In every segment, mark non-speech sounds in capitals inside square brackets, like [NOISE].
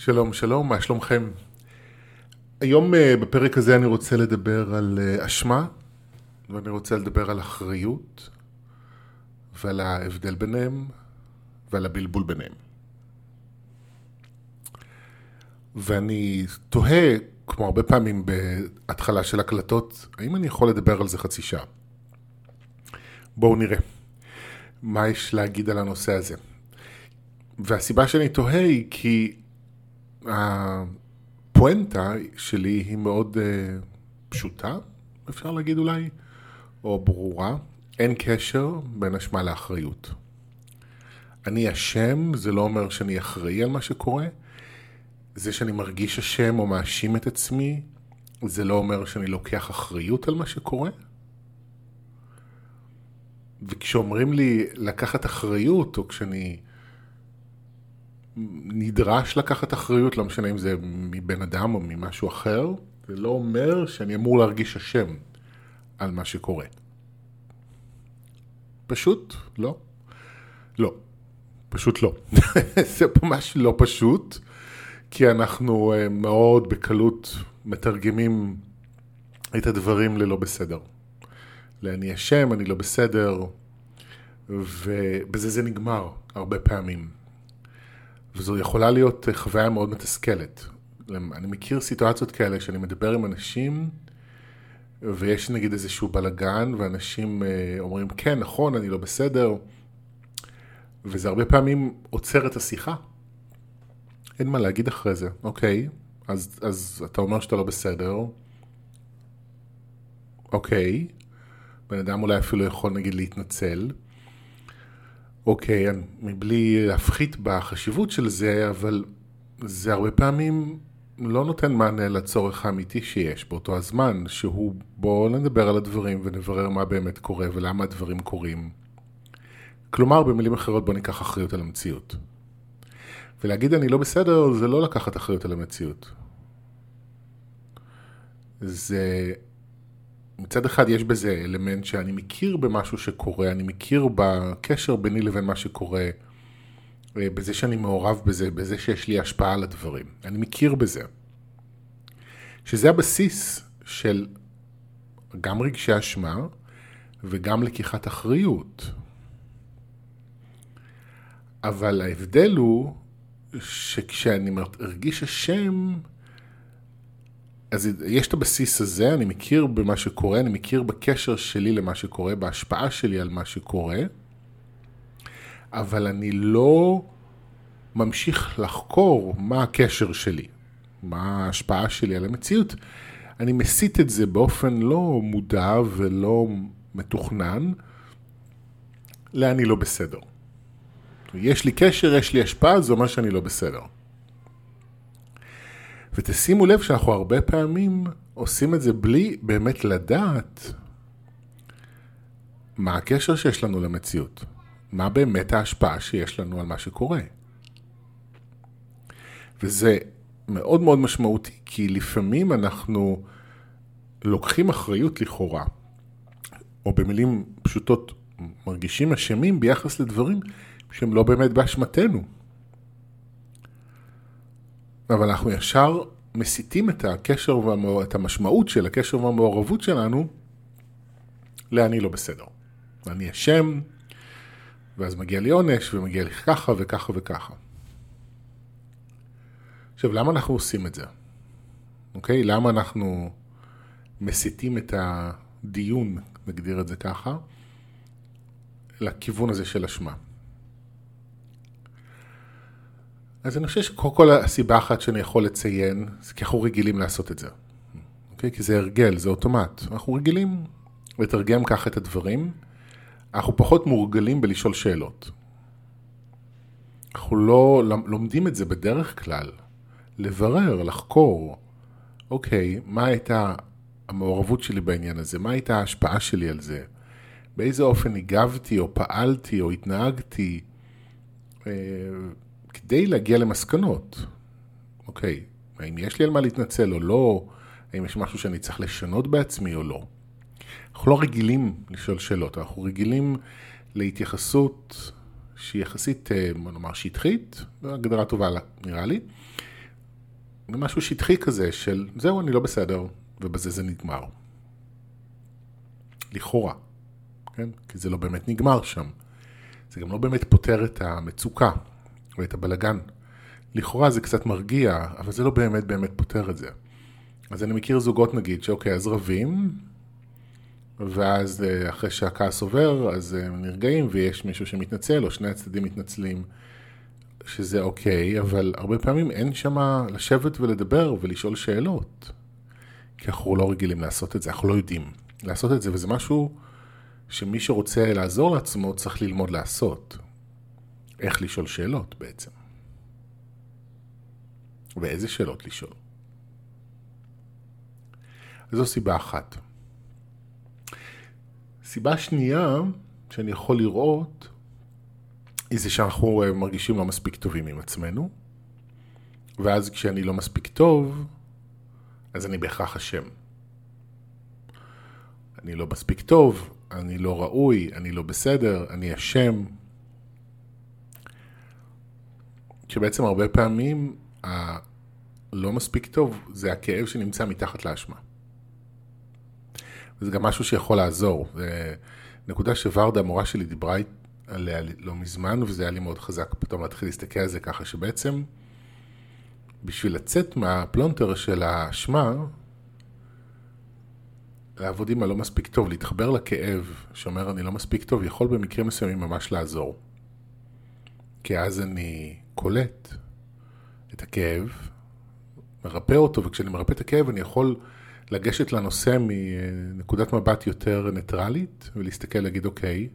שלום, שלום, מה שלומכם? היום אה, בפרק הזה אני רוצה לדבר על אה, אשמה, ואני רוצה לדבר על אחריות, ועל ההבדל ביניהם, ועל הבלבול ביניהם. ואני תוהה, כמו הרבה פעמים בהתחלה של הקלטות, האם אני יכול לדבר על זה חצי שעה? בואו נראה. מה יש להגיד על הנושא הזה? והסיבה שאני תוהה היא כי הפואנטה שלי היא מאוד uh, פשוטה, אפשר להגיד אולי, או ברורה. אין קשר בין אשמה לאחריות. אני אשם, זה לא אומר שאני אחראי על מה שקורה. זה שאני מרגיש אשם או מאשים את עצמי, זה לא אומר שאני לוקח אחריות על מה שקורה. וכשאומרים לי לקחת אחריות, או כשאני נדרש לקחת אחריות, לא משנה אם זה מבן אדם או ממשהו אחר, זה לא אומר שאני אמור להרגיש אשם על מה שקורה. פשוט לא. לא. פשוט לא. [LAUGHS] זה ממש לא פשוט, כי אנחנו אה, מאוד בקלות מתרגמים את הדברים ללא בסדר. לאני אשם, אני לא בסדר, ובזה זה נגמר הרבה פעמים. וזו יכולה להיות חוויה מאוד מתסכלת. אני מכיר סיטואציות כאלה שאני מדבר עם אנשים ויש נגיד איזשהו בלגן ואנשים אה, אומרים כן נכון אני לא בסדר וזה הרבה פעמים עוצר את השיחה. אין מה להגיד אחרי זה, אוקיי, אז, אז אתה אומר שאתה לא בסדר, אוקיי, בן אדם אולי אפילו יכול נגיד להתנצל, אוקיי, מבלי להפחית בחשיבות של זה, אבל זה הרבה פעמים לא נותן מענה לצורך האמיתי שיש באותו הזמן, שהוא בואו נדבר על הדברים ונברר מה באמת קורה ולמה הדברים קורים. כלומר, במילים אחרות בוא ניקח אחריות על המציאות. ולהגיד אני לא בסדר זה לא לקחת אחריות על המציאות. זה מצד אחד יש בזה אלמנט שאני מכיר במשהו שקורה, אני מכיר בקשר ביני לבין מה שקורה, אה, בזה שאני מעורב בזה, בזה שיש לי השפעה על הדברים. אני מכיר בזה. שזה הבסיס של גם רגשי אשמה וגם לקיחת אחריות. אבל ההבדל הוא שכשאני מרגיש אשם, אז יש את הבסיס הזה, אני מכיר במה שקורה, אני מכיר בקשר שלי למה שקורה, בהשפעה שלי על מה שקורה, אבל אני לא ממשיך לחקור מה הקשר שלי, מה ההשפעה שלי על המציאות. אני מסיט את זה באופן לא מודע ולא מתוכנן, לאני לא בסדר. יש לי קשר, יש לי השפעה, זה אומר שאני לא בסדר. ותשימו לב שאנחנו הרבה פעמים עושים את זה בלי באמת לדעת מה הקשר שיש לנו למציאות, מה באמת ההשפעה שיש לנו על מה שקורה. וזה מאוד מאוד משמעותי, כי לפעמים אנחנו לוקחים אחריות לכאורה, או במילים פשוטות מרגישים אשמים ביחס לדברים שהם לא באמת באשמתנו. אבל אנחנו ישר מסיטים את הקשר ואת המשמעות של הקשר והמעורבות שלנו לאני לא בסדר. אני אשם, ואז מגיע לי עונש, ומגיע לי ככה וככה וככה. עכשיו, למה אנחנו עושים את זה? אוקיי? למה אנחנו מסיטים את הדיון, נגדיר את זה ככה, לכיוון הזה של אשמה? אז אני חושב שקודם כל הסיבה אחת שאני יכול לציין, זה כי אנחנו רגילים לעשות את זה. אוקיי? כי זה הרגל, זה אוטומט. אנחנו רגילים לתרגם ככה את הדברים. אנחנו פחות מורגלים בלשאול שאלות. אנחנו לא לומדים את זה בדרך כלל. לברר, לחקור. אוקיי, מה הייתה המעורבות שלי בעניין הזה? מה הייתה ההשפעה שלי על זה? באיזה אופן הגבתי או פעלתי או התנהגתי? כדי להגיע למסקנות. אוקיי, האם יש לי על מה להתנצל או לא? האם יש משהו שאני צריך לשנות בעצמי או לא? אנחנו לא רגילים לשאול שאלות, אנחנו רגילים להתייחסות שהיא יחסית, אה, בוא נאמר, שטחית, הגדרה טובה נראה לי, משהו שטחי כזה של זהו, אני לא בסדר, ובזה זה נגמר. לכאורה, כן? כי זה לא באמת נגמר שם. זה גם לא באמת פותר את המצוקה ואת הבלגן. לכאורה זה קצת מרגיע, אבל זה לא באמת באמת פותר את זה. אז אני מכיר זוגות נגיד, שאוקיי, אז רבים, ואז אה, אחרי שהכעס עובר, אז הם נרגעים ויש מישהו שמתנצל, או שני הצדדים מתנצלים, שזה אוקיי, אבל הרבה פעמים אין שם לשבת ולדבר ולשאול שאלות. כי אנחנו לא רגילים לעשות את זה, אנחנו לא יודעים לעשות את זה, וזה משהו שמי שרוצה לעזור לעצמו צריך ללמוד לעשות. איך לשאול שאלות בעצם. ואיזה שאלות לשאול. זו סיבה אחת. סיבה שנייה שאני יכול לראות היא זה שאנחנו מרגישים לא מספיק טובים עם עצמנו, ואז כשאני לא מספיק טוב, אז אני בהכרח אשם. אני לא מספיק טוב, אני לא ראוי, אני לא בסדר, אני אשם. שבעצם הרבה פעמים הלא מספיק טוב זה הכאב שנמצא מתחת לאשמה. וזה גם משהו שיכול לעזור. נקודה שוורדה, המורה שלי, דיברה עליה לא מזמן, וזה היה לי מאוד חזק פתאום להתחיל להסתכל על זה ככה, שבעצם בשביל לצאת מהפלונטר של האשמה, לעבוד עם הלא מספיק טוב, להתחבר לכאב שאומר אני לא מספיק טוב, יכול במקרים מסוימים ממש לעזור. כי אז אני קולט את הכאב, מרפא אותו, וכשאני מרפא את הכאב אני יכול לגשת לנושא מנקודת מבט יותר ניטרלית, ולהסתכל, להגיד, אוקיי,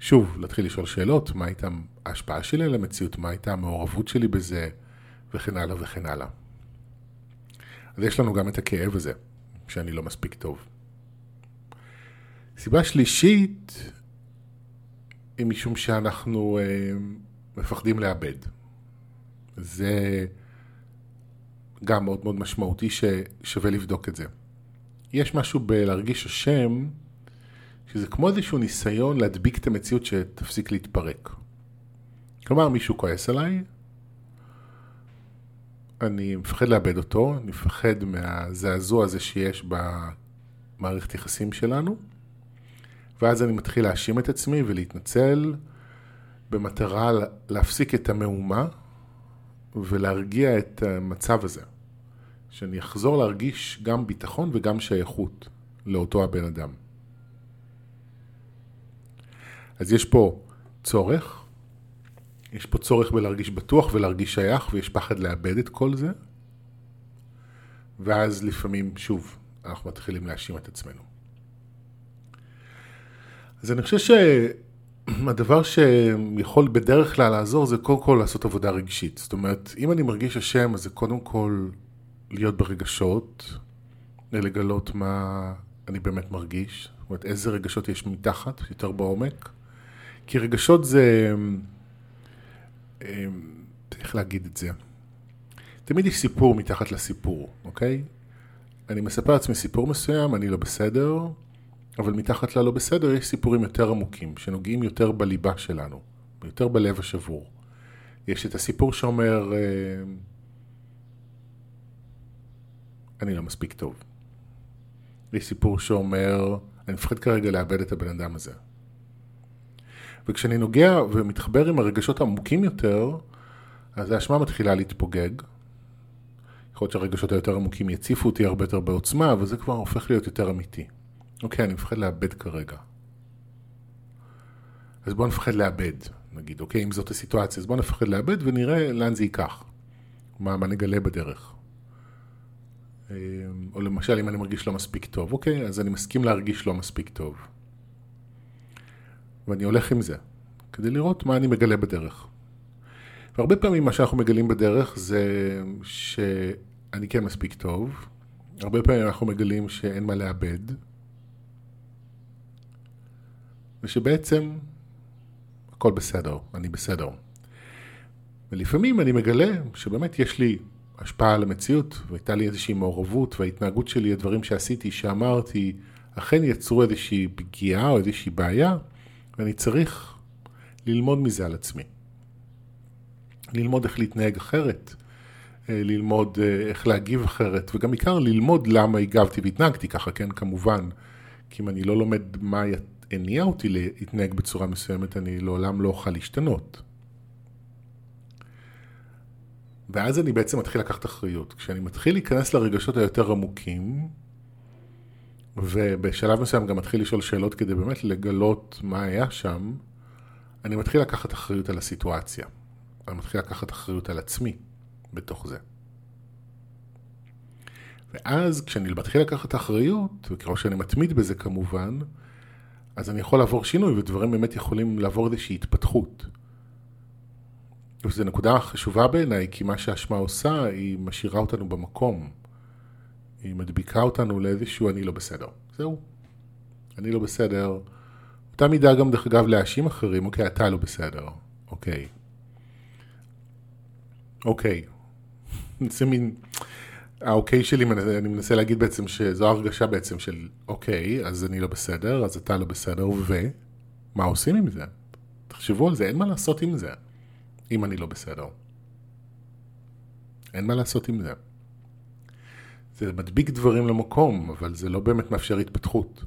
שוב, להתחיל לשאול שאלות, מה הייתה ההשפעה שלי על המציאות, מה הייתה המעורבות שלי בזה, וכן הלאה וכן הלאה. אז יש לנו גם את הכאב הזה, שאני לא מספיק טוב. סיבה שלישית, היא משום שאנחנו אה, מפחדים לאבד. זה גם מאוד מאוד משמעותי ששווה לבדוק את זה. יש משהו בלהרגיש אשם, שזה כמו איזשהו ניסיון להדביק את המציאות שתפסיק להתפרק. כלומר, מישהו כועס עליי, אני מפחד לאבד אותו, אני מפחד מהזעזוע הזה שיש במערכת יחסים שלנו, ואז אני מתחיל להאשים את עצמי ולהתנצל במטרה להפסיק את המהומה ולהרגיע את המצב הזה. שאני אחזור להרגיש גם ביטחון וגם שייכות לאותו הבן אדם. אז יש פה צורך, יש פה צורך בלהרגיש בטוח ולהרגיש שייך, ויש פחד לאבד את כל זה, ואז לפעמים, שוב, אנחנו מתחילים להאשים את עצמנו. אז אני חושב שהדבר שיכול בדרך כלל לעזור זה קודם כל לעשות עבודה רגשית. זאת אומרת, אם אני מרגיש אשם, אז זה קודם כל להיות ברגשות, לגלות מה אני באמת מרגיש, זאת אומרת איזה רגשות יש מתחת, יותר בעומק. כי רגשות זה, אמ, איך להגיד את זה? תמיד יש סיפור מתחת לסיפור, אוקיי? אני מספר לעצמי סיפור מסוים, אני לא בסדר, אבל מתחת ללא בסדר יש סיפורים יותר עמוקים, שנוגעים יותר בליבה שלנו, יותר בלב השבור. יש את הסיפור שאומר, אמ, אני לא מספיק טוב. יש סיפור שאומר, אני מפחד כרגע לאבד את הבן אדם הזה. וכשאני נוגע ומתחבר עם הרגשות העמוקים יותר, אז האשמה מתחילה להתפוגג. יכול להיות שהרגשות היותר עמוקים יציפו אותי הרבה יותר בעוצמה, אבל זה כבר הופך להיות יותר אמיתי. אוקיי, אני מפחד לאבד כרגע. אז בואו נפחד לאבד, נגיד, אוקיי, אם זאת הסיטואציה, אז בואו נפחד לאבד ונראה לאן זה ייקח. מה, מה נגלה בדרך. אה, או למשל, אם אני מרגיש לא מספיק טוב, אוקיי, אז אני מסכים להרגיש לא מספיק טוב. ואני הולך עם זה, כדי לראות מה אני מגלה בדרך. והרבה פעמים מה שאנחנו מגלים בדרך זה שאני כן מספיק טוב, הרבה פעמים אנחנו מגלים שאין מה לאבד, ושבעצם הכל בסדר, אני בסדר. ולפעמים אני מגלה שבאמת יש לי השפעה על המציאות, והייתה לי איזושהי מעורבות, וההתנהגות שלי, הדברים שעשיתי, שאמרתי, אכן יצרו איזושהי פגיעה או איזושהי בעיה, ואני צריך ללמוד מזה על עצמי. ללמוד איך להתנהג אחרת, ללמוד איך להגיב אחרת, וגם בעיקר ללמוד למה הגבתי והתנהגתי ככה, כן, כמובן. כי אם אני לא לומד מה הניע אותי להתנהג בצורה מסוימת, אני לעולם לא אוכל להשתנות. ואז אני בעצם מתחיל לקחת אחריות. כשאני מתחיל להיכנס לרגשות היותר עמוקים, ובשלב מסוים גם מתחיל לשאול שאלות כדי באמת לגלות מה היה שם, אני מתחיל לקחת אחריות על הסיטואציה. אני מתחיל לקחת אחריות על עצמי בתוך זה. ואז כשאני מתחיל לקחת אחריות, וככל שאני מתמיד בזה כמובן, אז אני יכול לעבור שינוי ודברים באמת יכולים לעבור איזושהי התפתחות. וזו נקודה חשובה בעיניי, כי מה שהאשמה עושה, היא משאירה אותנו במקום. היא מדביקה אותנו לאיזשהו אני לא בסדר. זהו. אני לא בסדר. אותה מידה גם דרך אגב להאשים אחרים, אוקיי, אתה לא בסדר. אוקיי. אוקיי. [LAUGHS] זה מין... האוקיי שלי, אני מנסה להגיד בעצם שזו הרגשה בעצם של אוקיי, אז אני לא בסדר, אז אתה לא בסדר, ומה עושים עם זה? תחשבו על זה, אין מה לעשות עם זה, אם אני לא בסדר. אין מה לעשות עם זה. זה מדביק דברים למקום, אבל זה לא באמת מאפשר התפתחות.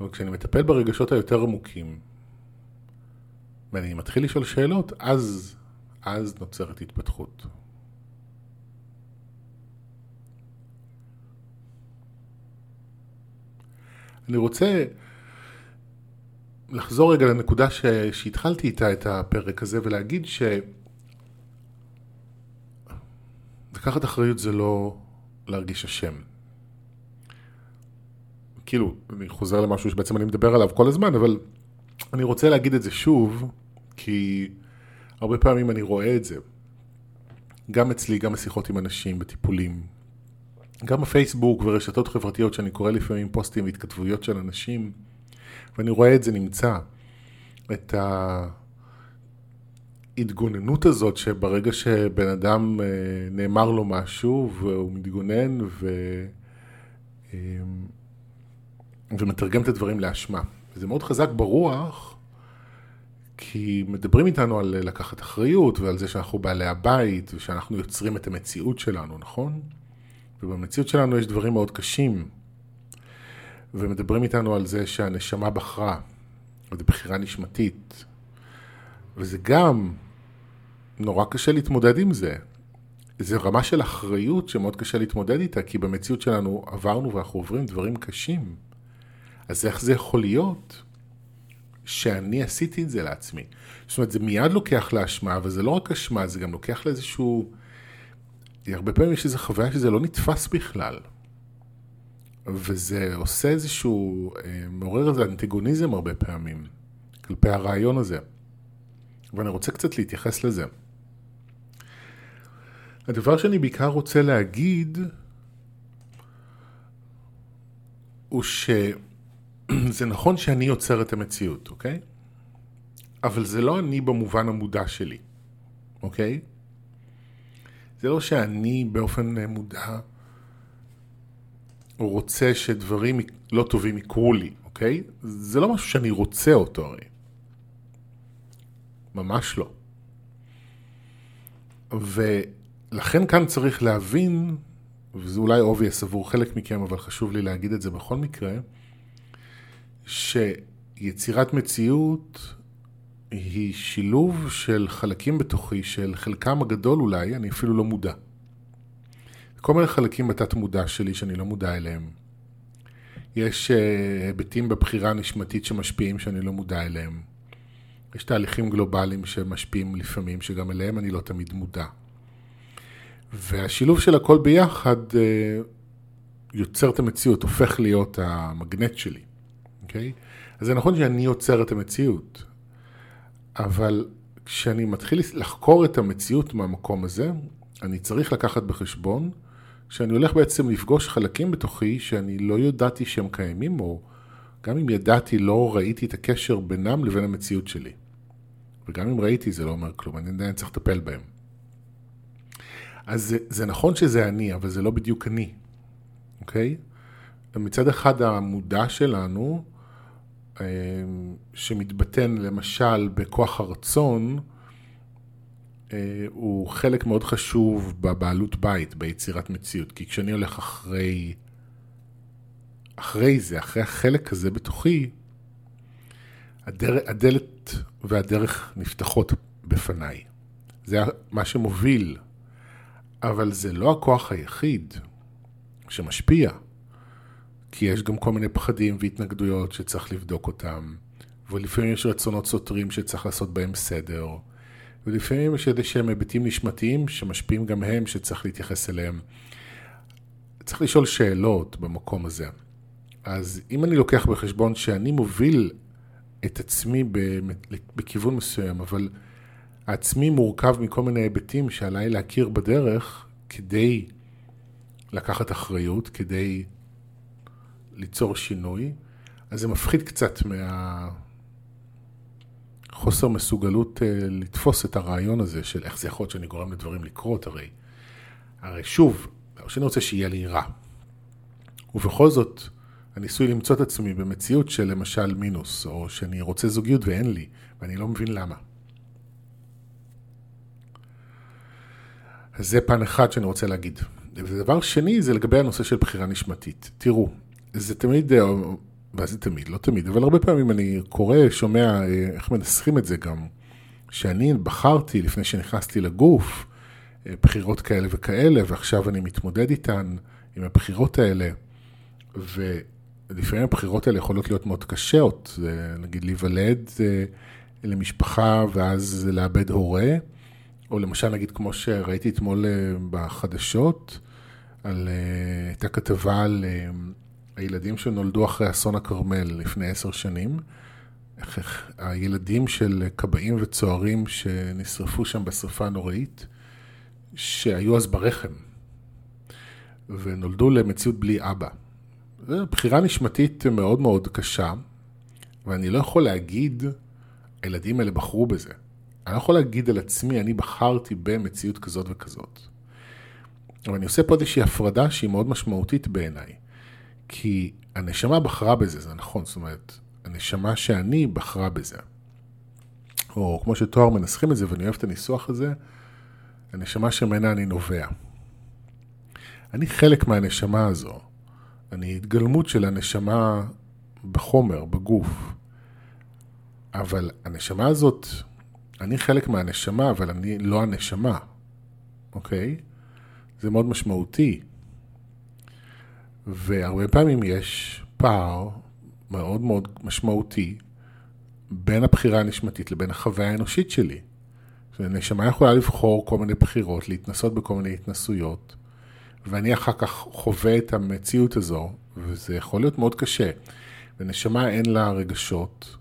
אבל כשאני מטפל ברגשות היותר עמוקים, ואני מתחיל לשאול שאלות, אז, אז נוצרת התפתחות. אני רוצה לחזור רגע לנקודה ש... שהתחלתי איתה את הפרק הזה ולהגיד ש... לקחת אחריות זה לא להרגיש אשם. כאילו, אני חוזר למשהו שבעצם אני מדבר עליו כל הזמן, אבל אני רוצה להגיד את זה שוב, כי הרבה פעמים אני רואה את זה. גם אצלי, גם בשיחות עם אנשים, בטיפולים, גם בפייסבוק ורשתות חברתיות שאני קורא לפעמים פוסטים והתכתבויות של אנשים, ואני רואה את זה נמצא, את ההתגוננות הזאת שברגע שבן אדם אה, נאמר לו משהו והוא מתגונן ו... אה, ומתרגם את הדברים לאשמה. וזה מאוד חזק ברוח, כי מדברים איתנו על לקחת אחריות ועל זה שאנחנו בעלי הבית ושאנחנו יוצרים את המציאות שלנו, נכון? ובמציאות שלנו יש דברים מאוד קשים, ומדברים איתנו על זה שהנשמה בחרה, וזו בחירה נשמתית, וזה גם נורא קשה להתמודד עם זה. זו רמה של אחריות שמאוד קשה להתמודד איתה, כי במציאות שלנו עברנו ואנחנו עוברים דברים קשים. אז איך זה יכול להיות שאני עשיתי את זה לעצמי? זאת אומרת, זה מיד לוקח לאשמה, אבל זה לא רק אשמה, זה גם לוקח לאיזשהו... הרבה פעמים יש איזו חוויה שזה לא נתפס בכלל. וזה עושה איזשהו, אה, מעורר איזה אנטגוניזם הרבה פעמים, כלפי הרעיון הזה. ואני רוצה קצת להתייחס לזה. הדבר שאני בעיקר רוצה להגיד, הוא שזה נכון שאני יוצר את המציאות, אוקיי? אבל זה לא אני במובן המודע שלי, אוקיי? זה לא שאני באופן אה, מודע רוצה שדברים לא טובים יקרו לי, אוקיי? זה לא משהו שאני רוצה אותו הרי. ממש לא. ולכן כאן צריך להבין, וזה אולי obvious עבור חלק מכם, אבל חשוב לי להגיד את זה בכל מקרה, שיצירת מציאות היא שילוב של חלקים בתוכי, של חלקם הגדול אולי, אני אפילו לא מודע. כל מיני חלקים בתת מודע שלי שאני לא מודע אליהם. יש אה, היבטים בבחירה הנשמתית שמשפיעים שאני לא מודע אליהם. יש תהליכים גלובליים שמשפיעים לפעמים, שגם אליהם אני לא תמיד מודע. והשילוב של הכל ביחד אה, יוצר את המציאות, הופך להיות המגנט שלי, אוקיי? אז זה נכון שאני יוצר את המציאות, אבל כשאני מתחיל לחקור את המציאות מהמקום הזה, אני צריך לקחת בחשבון שאני הולך בעצם לפגוש חלקים בתוכי שאני לא ידעתי שהם קיימים, או גם אם ידעתי לא ראיתי את הקשר בינם לבין המציאות שלי. וגם אם ראיתי זה לא אומר כלום, אני עדיין צריך לטפל בהם. אז זה, זה נכון שזה אני, אבל זה לא בדיוק אני, אוקיי? מצד אחד המודע שלנו, שמתבטן למשל בכוח הרצון, אה, הוא חלק מאוד חשוב בבעלות בית, ביצירת מציאות. כי כשאני הולך אחרי, אחרי זה, אחרי החלק הזה בתוכי, הדר, הדלת והדרך נפתחות בפניי. זה מה שמוביל, אבל זה לא הכוח היחיד שמשפיע. כי יש גם כל מיני פחדים והתנגדויות שצריך לבדוק אותם, ולפעמים יש רצונות סותרים שצריך לעשות בהם סדר, ולפעמים יש איזה שהם היבטים נשמתיים שמשפיעים גם הם שצריך להתייחס אליהם. צריך לשאול שאלות במקום הזה. אז אם אני לוקח בחשבון שאני מוביל את עצמי בכיוון מסוים, אבל העצמי מורכב מכל מיני היבטים שעליי להכיר בדרך כדי לקחת אחריות, כדי ליצור שינוי, אז זה מפחיד קצת מהחוסר מסוגלות אה, לתפוס את הרעיון הזה של איך זה יכול להיות שאני גורם לדברים לקרות, הרי, הרי שוב, או שאני רוצה שיהיה לי רע. ובכל זאת, אני עשוי למצוא את עצמי במציאות של למשל מינוס, או שאני רוצה זוגיות ואין לי, ואני לא מבין למה. אז זה פן אחד שאני רוצה להגיד. ודבר שני זה לגבי הנושא של בחירה נשמתית. תראו, זה תמיד, אה, מה זה תמיד? לא תמיד, אבל הרבה פעמים אני קורא, שומע אה, איך מנסחים את זה גם, שאני בחרתי לפני שנכנסתי לגוף, אה, בחירות כאלה וכאלה, ועכשיו אני מתמודד איתן, עם הבחירות האלה, ולפעמים הבחירות האלה יכולות להיות מאוד קשות, נגיד להיוולד למשפחה ואז לאבד הורה, או למשל נגיד כמו שראיתי אתמול בחדשות, על, הייתה כתבה על הילדים שנולדו אחרי אסון הכרמל לפני עשר שנים, הילדים של כבאים וצוערים שנשרפו שם בשרפה הנוראית, שהיו אז ברחם, ונולדו למציאות בלי אבא. זו בחירה נשמתית מאוד מאוד קשה, ואני לא יכול להגיד, הילדים האלה בחרו בזה. אני לא יכול להגיד על עצמי, אני בחרתי במציאות כזאת וכזאת. אבל אני עושה פה איזושהי הפרדה שהיא מאוד משמעותית בעיניי. כי הנשמה בחרה בזה, זה נכון, זאת אומרת, הנשמה שאני בחרה בזה. או כמו שתואר מנסחים את זה, ואני אוהב את הניסוח הזה, הנשמה שממנה אני נובע. אני חלק מהנשמה הזו. אני התגלמות של הנשמה בחומר, בגוף. אבל הנשמה הזאת, אני חלק מהנשמה, אבל אני לא הנשמה, אוקיי? זה מאוד משמעותי. והרבה פעמים יש פער מאוד מאוד משמעותי בין הבחירה הנשמתית לבין החוויה האנושית שלי. נשמה יכולה לבחור כל מיני בחירות, להתנסות בכל מיני התנסויות, ואני אחר כך חווה את המציאות הזו, וזה יכול להיות מאוד קשה. ונשמה אין לה רגשות,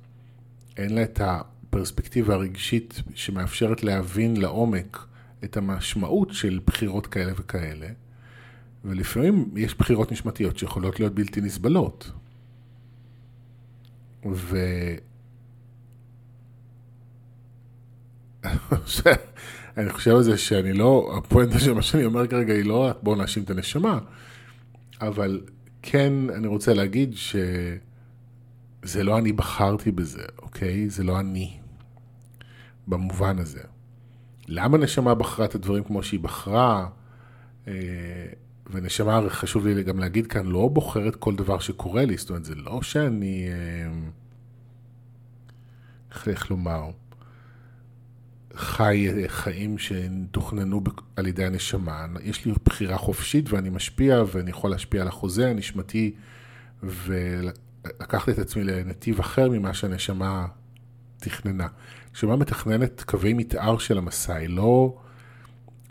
אין לה את הפרספקטיבה הרגשית שמאפשרת להבין לעומק את המשמעות של בחירות כאלה וכאלה. ולפעמים יש בחירות נשמתיות שיכולות להיות בלתי נסבלות. ו... [LAUGHS] אני חושב על זה שאני לא, הפואנטה של מה שאני אומר כרגע היא לא בואו נאשים את הנשמה, אבל כן אני רוצה להגיד שזה לא אני בחרתי בזה, אוקיי? זה לא אני, במובן הזה. למה נשמה בחרה את הדברים כמו שהיא בחרה? ונשמה, חשוב לי גם להגיד כאן, לא בוחרת כל דבר שקורה לי, זאת אומרת, זה לא שאני, אה, איך לומר, חי חיים שתוכננו על ידי הנשמה. יש לי בחירה חופשית ואני משפיע ואני יכול להשפיע על החוזה הנשמתי ולקחת את עצמי לנתיב אחר ממה שהנשמה תכננה. נשמה מתכננת קווי מתאר של המסע, היא לא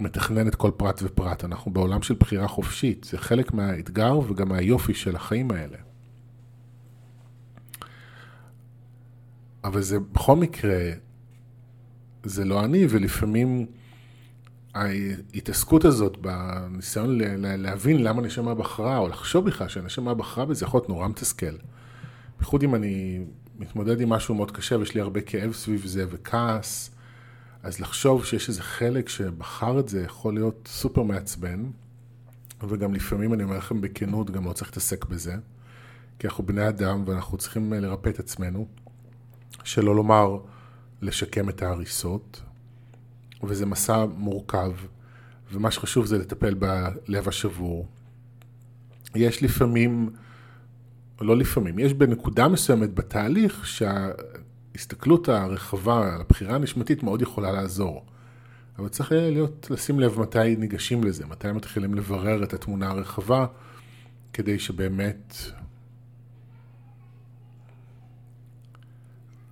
מתכננת כל פרט ופרט. אנחנו בעולם של בחירה חופשית, זה חלק מהאתגר וגם מהיופי של החיים האלה. אבל זה בכל מקרה, זה לא אני, ולפעמים ההתעסקות הזאת בניסיון להבין למה נשמה בחרה, או לחשוב בכלל שנשמה בחרה בזה, יכול להיות נורא מתסכל. בייחוד אם אני מתמודד עם משהו מאוד קשה ויש לי הרבה כאב סביב זה וכעס, אז לחשוב שיש איזה חלק שבחר את זה יכול להיות סופר מעצבן, וגם לפעמים, אני אומר לכם בכנות, גם לא צריך להתעסק בזה, כי אנחנו בני אדם ואנחנו צריכים לרפא את עצמנו, שלא לומר לשקם את ההריסות, וזה מסע מורכב, ומה שחשוב זה לטפל בלב השבור. יש לפעמים, לא לפעמים, יש בנקודה מסוימת בתהליך שההסתכלות הרחבה על הבחירה הנשמתית מאוד יכולה לעזור. אבל צריך להיות, לשים לב מתי ניגשים לזה, מתי מתחילים לברר את התמונה הרחבה, כדי שבאמת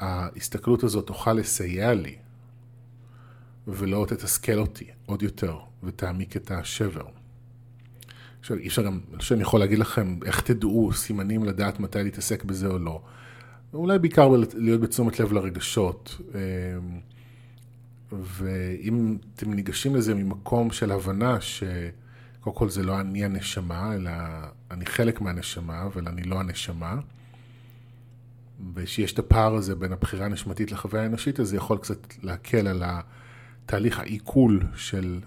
ההסתכלות הזאת תוכל לסייע לי, ולא תתסכל אותי עוד יותר, ותעמיק את השבר. עכשיו, אי אפשר גם, אני חושב שאני יכול להגיד לכם איך תדעו סימנים לדעת מתי להתעסק בזה או לא. אולי בעיקר להיות בתשומת לב לרגשות. אמ, ואם אתם ניגשים לזה ממקום של הבנה שקודם כל זה לא אני הנשמה, אלא אני חלק מהנשמה, אבל אני לא הנשמה, ושיש את הפער הזה בין הבחירה הנשמתית לחוויה האנושית, אז זה יכול קצת להקל על התהליך העיכול של,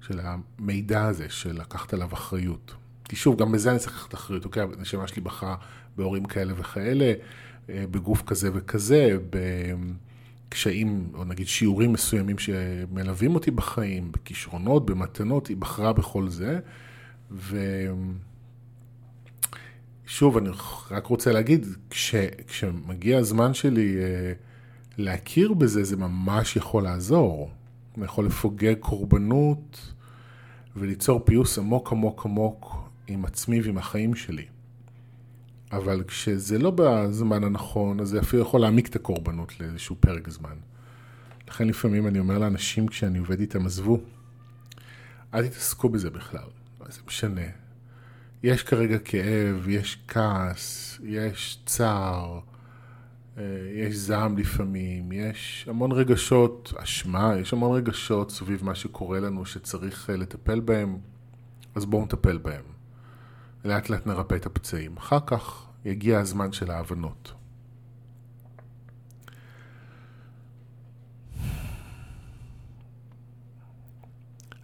של המידע הזה, של לקחת עליו אחריות. כי שוב, גם בזה אני צריך לקחת אחריות, אוקיי, הנשמה שלי בחרה בהורים כאלה וכאלה, אה, בגוף כזה וכזה, בקשיים, או נגיד שיעורים מסוימים שמלווים אותי בחיים, בכישרונות, במתנות, היא בחרה בכל זה. ו... שוב, אני רק רוצה להגיד, כש, כשמגיע הזמן שלי אה, להכיר בזה, זה ממש יכול לעזור. אני יכול לפוגג קורבנות וליצור פיוס עמוק עמוק עמוק עם עצמי ועם החיים שלי. אבל כשזה לא בזמן הנכון, אז זה אפילו יכול להעמיק את הקורבנות לאיזשהו פרק זמן. לכן לפעמים אני אומר לאנשים כשאני עובד איתם, עזבו, אל תתעסקו בזה בכלל, זה משנה. יש כרגע כאב, יש כעס, יש צער, אה, יש זעם לפעמים, יש המון רגשות, אשמה, יש המון רגשות סביב מה שקורה לנו שצריך אה, לטפל בהם, אז בואו נטפל בהם. לאט לאט נרפא את הפצעים. אחר כך יגיע הזמן של ההבנות.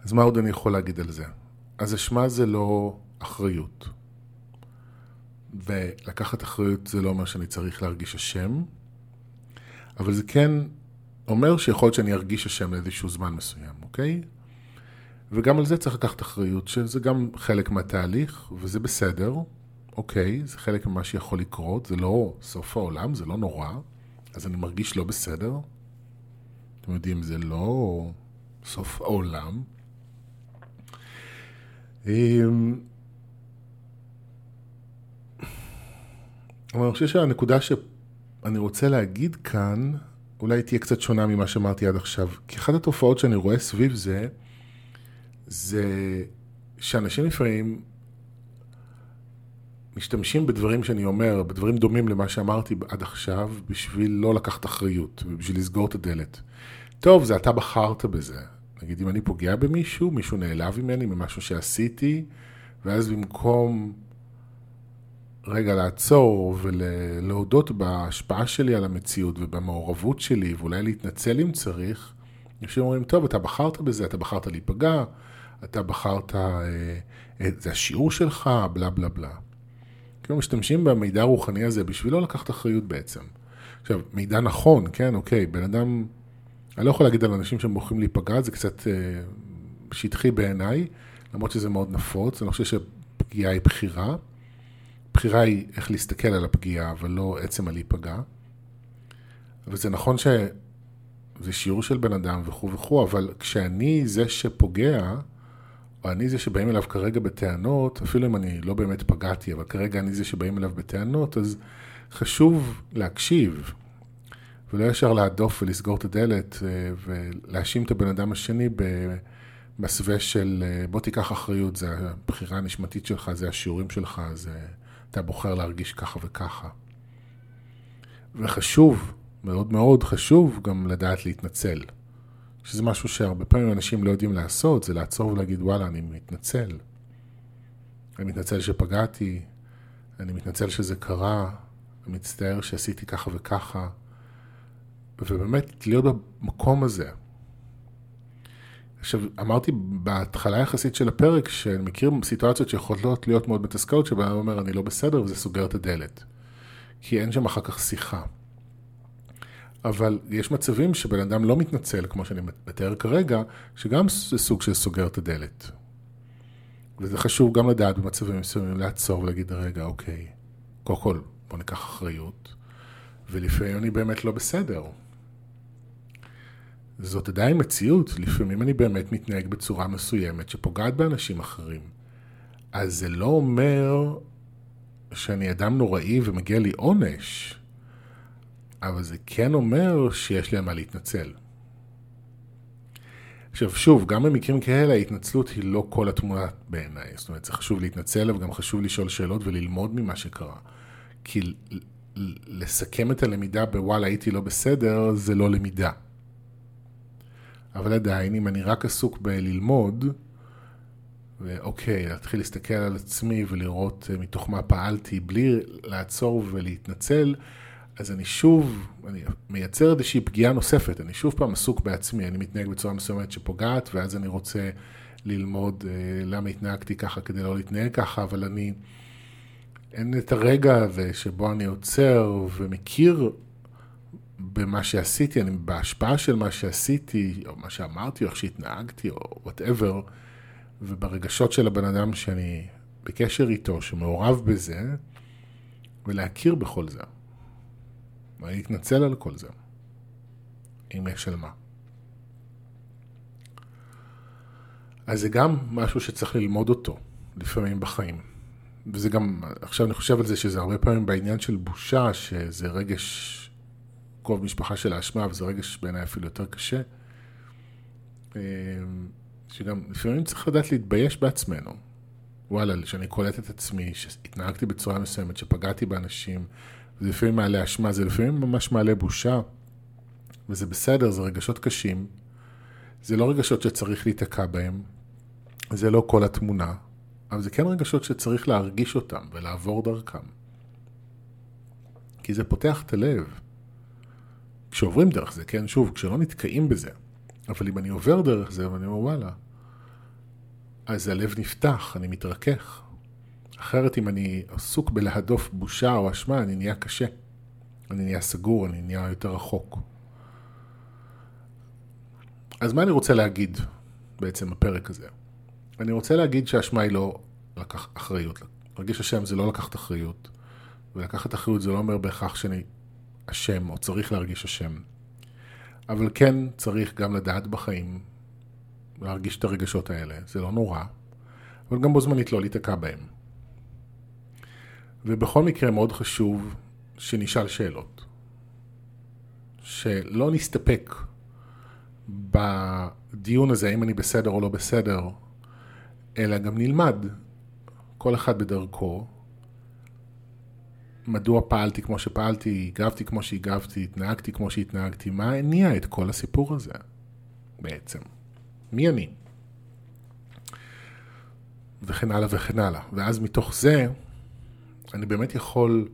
אז מה עוד אני יכול להגיד על זה? אז אשמה זה לא אחריות. ולקחת אחריות זה לא אומר שאני צריך להרגיש אשם, אבל זה כן אומר שיכול להיות שאני ארגיש אשם לאיזשהו זמן מסוים, אוקיי? וגם על זה צריך לקחת אחריות, שזה גם חלק מהתהליך, וזה בסדר, אוקיי, זה חלק ממה שיכול לקרות, זה לא סוף העולם, זה לא נורא, אז אני מרגיש לא בסדר. אתם יודעים, זה לא סוף העולם. אמ, אבל אני חושב שהנקודה שאני רוצה להגיד כאן, אולי תהיה קצת שונה ממה שאמרתי עד עכשיו. כי אחת התופעות שאני רואה סביב זה, זה שאנשים לפעמים משתמשים בדברים שאני אומר, בדברים דומים למה שאמרתי עד עכשיו, בשביל לא לקחת אחריות, ובשביל לסגור את הדלת. טוב, זה אתה בחרת בזה. נגיד, אם אני פוגע במישהו, מישהו נעלב ממני ממשהו שעשיתי, ואז במקום רגע לעצור ולהודות בהשפעה שלי על המציאות ובמעורבות שלי, ואולי להתנצל אם צריך, אנשים אומרים, טוב, אתה בחרת בזה, אתה בחרת להיפגע, אתה בחרת, אה, זה השיעור שלך, בלה בלה בלה. כאילו משתמשים במידע הרוחני הזה בשביל לא לקחת אחריות בעצם. עכשיו, מידע נכון, כן, אוקיי, בן אדם, אני לא יכול להגיד על אנשים שהם בוחרים להיפגע, זה קצת אה, שטחי בעיניי, למרות שזה מאוד נפוץ, אני חושב שפגיעה היא בחירה. הבחירה היא איך להסתכל על הפגיעה, אבל לא עצם הלהיפגע. וזה נכון שזה שיעור של בן אדם וכו' וכו', אבל כשאני זה שפוגע, אני זה שבאים אליו כרגע בטענות, אפילו אם אני לא באמת פגעתי, אבל כרגע אני זה שבאים אליו בטענות, אז חשוב להקשיב, ולא ישר להדוף ולסגור את הדלת אה, ולהאשים את הבן אדם השני במסווה של אה, בוא תיקח אחריות, זה הבחירה הנשמתית שלך, זה השיעורים שלך, זה אתה בוחר להרגיש ככה וככה. וחשוב, מאוד מאוד חשוב גם לדעת להתנצל. שזה משהו שהרבה פעמים אנשים לא יודעים לעשות, זה לעצור ולהגיד וואלה, אני מתנצל. אני מתנצל שפגעתי, אני מתנצל שזה קרה, אני מצטער שעשיתי ככה וככה. ובאמת להיות במקום הזה, עכשיו, אמרתי בהתחלה יחסית של הפרק, שאני מכיר סיטואציות שיכולות להיות מאוד מתסכלות, שבן אדם אומר, אני לא בסדר, וזה סוגר את הדלת. כי אין שם אחר כך שיחה. אבל יש מצבים שבן אדם לא מתנצל, כמו שאני מתאר כרגע, שגם זה סוג של סוגר את הדלת. וזה חשוב גם לדעת במצבים מסוימים לעצור ולהגיד, רגע, אוקיי, קודם כל, בוא ניקח אחריות, ולפעמים אני באמת לא בסדר. זאת עדיין מציאות, לפעמים אני באמת מתנהג בצורה מסוימת שפוגעת באנשים אחרים. אז זה לא אומר שאני אדם נוראי ומגיע לי עונש, אבל זה כן אומר שיש על מה להתנצל. עכשיו שוב, גם במקרים כאלה ההתנצלות היא לא כל התמונה בעיניי. זאת אומרת, זה חשוב להתנצל, אבל גם חשוב לשאול שאלות וללמוד ממה שקרה. כי לסכם את הלמידה בוואלה הייתי לא בסדר, זה לא למידה. אבל עדיין, אם אני רק עסוק בללמוד, ואוקיי, להתחיל להסתכל על עצמי ולראות אה, מתוך מה פעלתי בלי לעצור ולהתנצל, אז אני שוב, אני מייצר איזושהי פגיעה נוספת, אני שוב פעם עסוק בעצמי, אני מתנהג בצורה מסוימת שפוגעת, ואז אני רוצה ללמוד אה, למה התנהגתי ככה כדי לא להתנהג ככה, אבל אני, אין את הרגע הזה שבו אני עוצר ומכיר במה שעשיתי, אני בהשפעה של מה שעשיתי, או מה שאמרתי, או איך שהתנהגתי, או וואטאבר, וברגשות של הבן אדם שאני בקשר איתו, שמעורב בזה, ולהכיר בכל זה. ולהתנצל על כל זה, אם יש על מה. אז זה גם משהו שצריך ללמוד אותו לפעמים בחיים. וזה גם, עכשיו אני חושב על זה שזה הרבה פעמים בעניין של בושה, שזה רגש קרוב משפחה של האשמה, וזה רגש בעיניי אפילו יותר קשה. אמ, שגם לפעמים צריך לדעת להתבייש בעצמנו. וואלה, שאני קולט את עצמי, שהתנהגתי בצורה מסוימת, שפגעתי באנשים, זה לפעמים מעלה אשמה, זה לפעמים ממש מעלה בושה, וזה בסדר, זה רגשות קשים. זה לא רגשות שצריך להיתקע בהם, זה לא כל התמונה, אבל זה כן רגשות שצריך להרגיש אותם ולעבור דרכם. כי זה פותח את הלב. כשעוברים דרך זה, כן, שוב, כשלא נתקעים בזה, אבל אם אני עובר דרך זה ואני אומר וואלה, אז הלב נפתח, אני מתרכך. אחרת אם אני עסוק בלהדוף בושה או אשמה, אני נהיה קשה. אני נהיה סגור, אני נהיה יותר רחוק. אז מה אני רוצה להגיד בעצם בפרק הזה? אני רוצה להגיד שהאשמה היא לא לקח אחריות. להרגיש אשם זה לא לקחת אחריות. ולקחת אחריות זה לא אומר בהכרח שאני אשם או צריך להרגיש אשם. אבל כן צריך גם לדעת בחיים להרגיש את הרגשות האלה, זה לא נורא, אבל גם בו זמנית לא להיתקע בהם. ובכל מקרה מאוד חשוב שנשאל שאלות. שלא נסתפק בדיון הזה, האם אני בסדר או לא בסדר, אלא גם נלמד, כל אחד בדרכו, מדוע פעלתי כמו שפעלתי, הגבתי כמו שהגבתי, התנהגתי כמו שהתנהגתי, מה הניע את כל הסיפור הזה בעצם? מי אני? וכן הלאה וכן הלאה. ואז מתוך זה, אני באמת יכול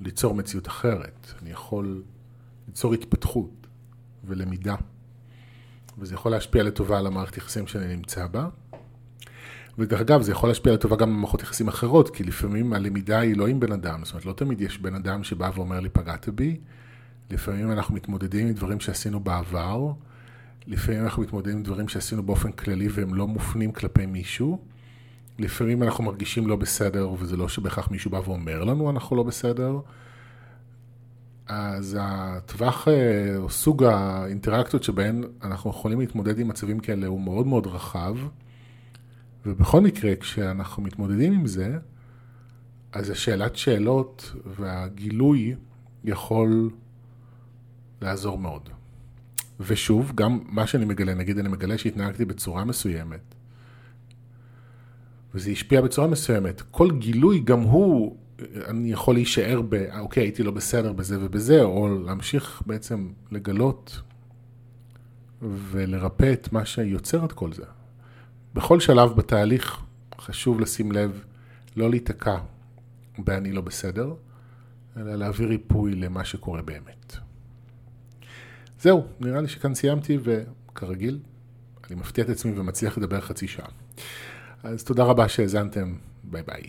ליצור מציאות אחרת. אני יכול ליצור התפתחות ולמידה. וזה יכול להשפיע לטובה על המערכת יחסים שאני נמצא בה, ודרך אגב, זה יכול להשפיע לטובה גם במערכות יחסים אחרות, כי לפעמים הלמידה היא לא עם בן אדם, זאת אומרת, לא תמיד יש בן אדם שבא ואומר לי, פגעת בי, לפעמים אנחנו מתמודדים עם דברים שעשינו בעבר, לפעמים אנחנו מתמודדים עם דברים שעשינו באופן כללי והם לא מופנים כלפי מישהו, לפעמים אנחנו מרגישים לא בסדר, וזה לא שבהכרח מישהו בא ואומר לנו אנחנו לא בסדר, אז הטווח אה, או סוג האינטראקציות שבהן אנחנו יכולים להתמודד עם מצבים כאלה הוא מאוד מאוד רחב. ובכל מקרה, כשאנחנו מתמודדים עם זה, אז השאלת שאלות והגילוי יכול לעזור מאוד. ושוב, גם מה שאני מגלה, נגיד אני מגלה שהתנהגתי בצורה מסוימת, וזה השפיע בצורה מסוימת, כל גילוי גם הוא, אני יכול להישאר ב, אוקיי, הייתי לא בסדר בזה ובזה, או להמשיך בעצם לגלות ולרפא את מה שיוצר את כל זה. בכל שלב בתהליך חשוב לשים לב, לא להיתקע ב"אני לא בסדר", אלא להביא ריפוי למה שקורה באמת. זהו, נראה לי שכאן סיימתי, וכרגיל, אני מפתיע את עצמי ומצליח לדבר חצי שעה. אז תודה רבה שהאזנתם, ביי ביי.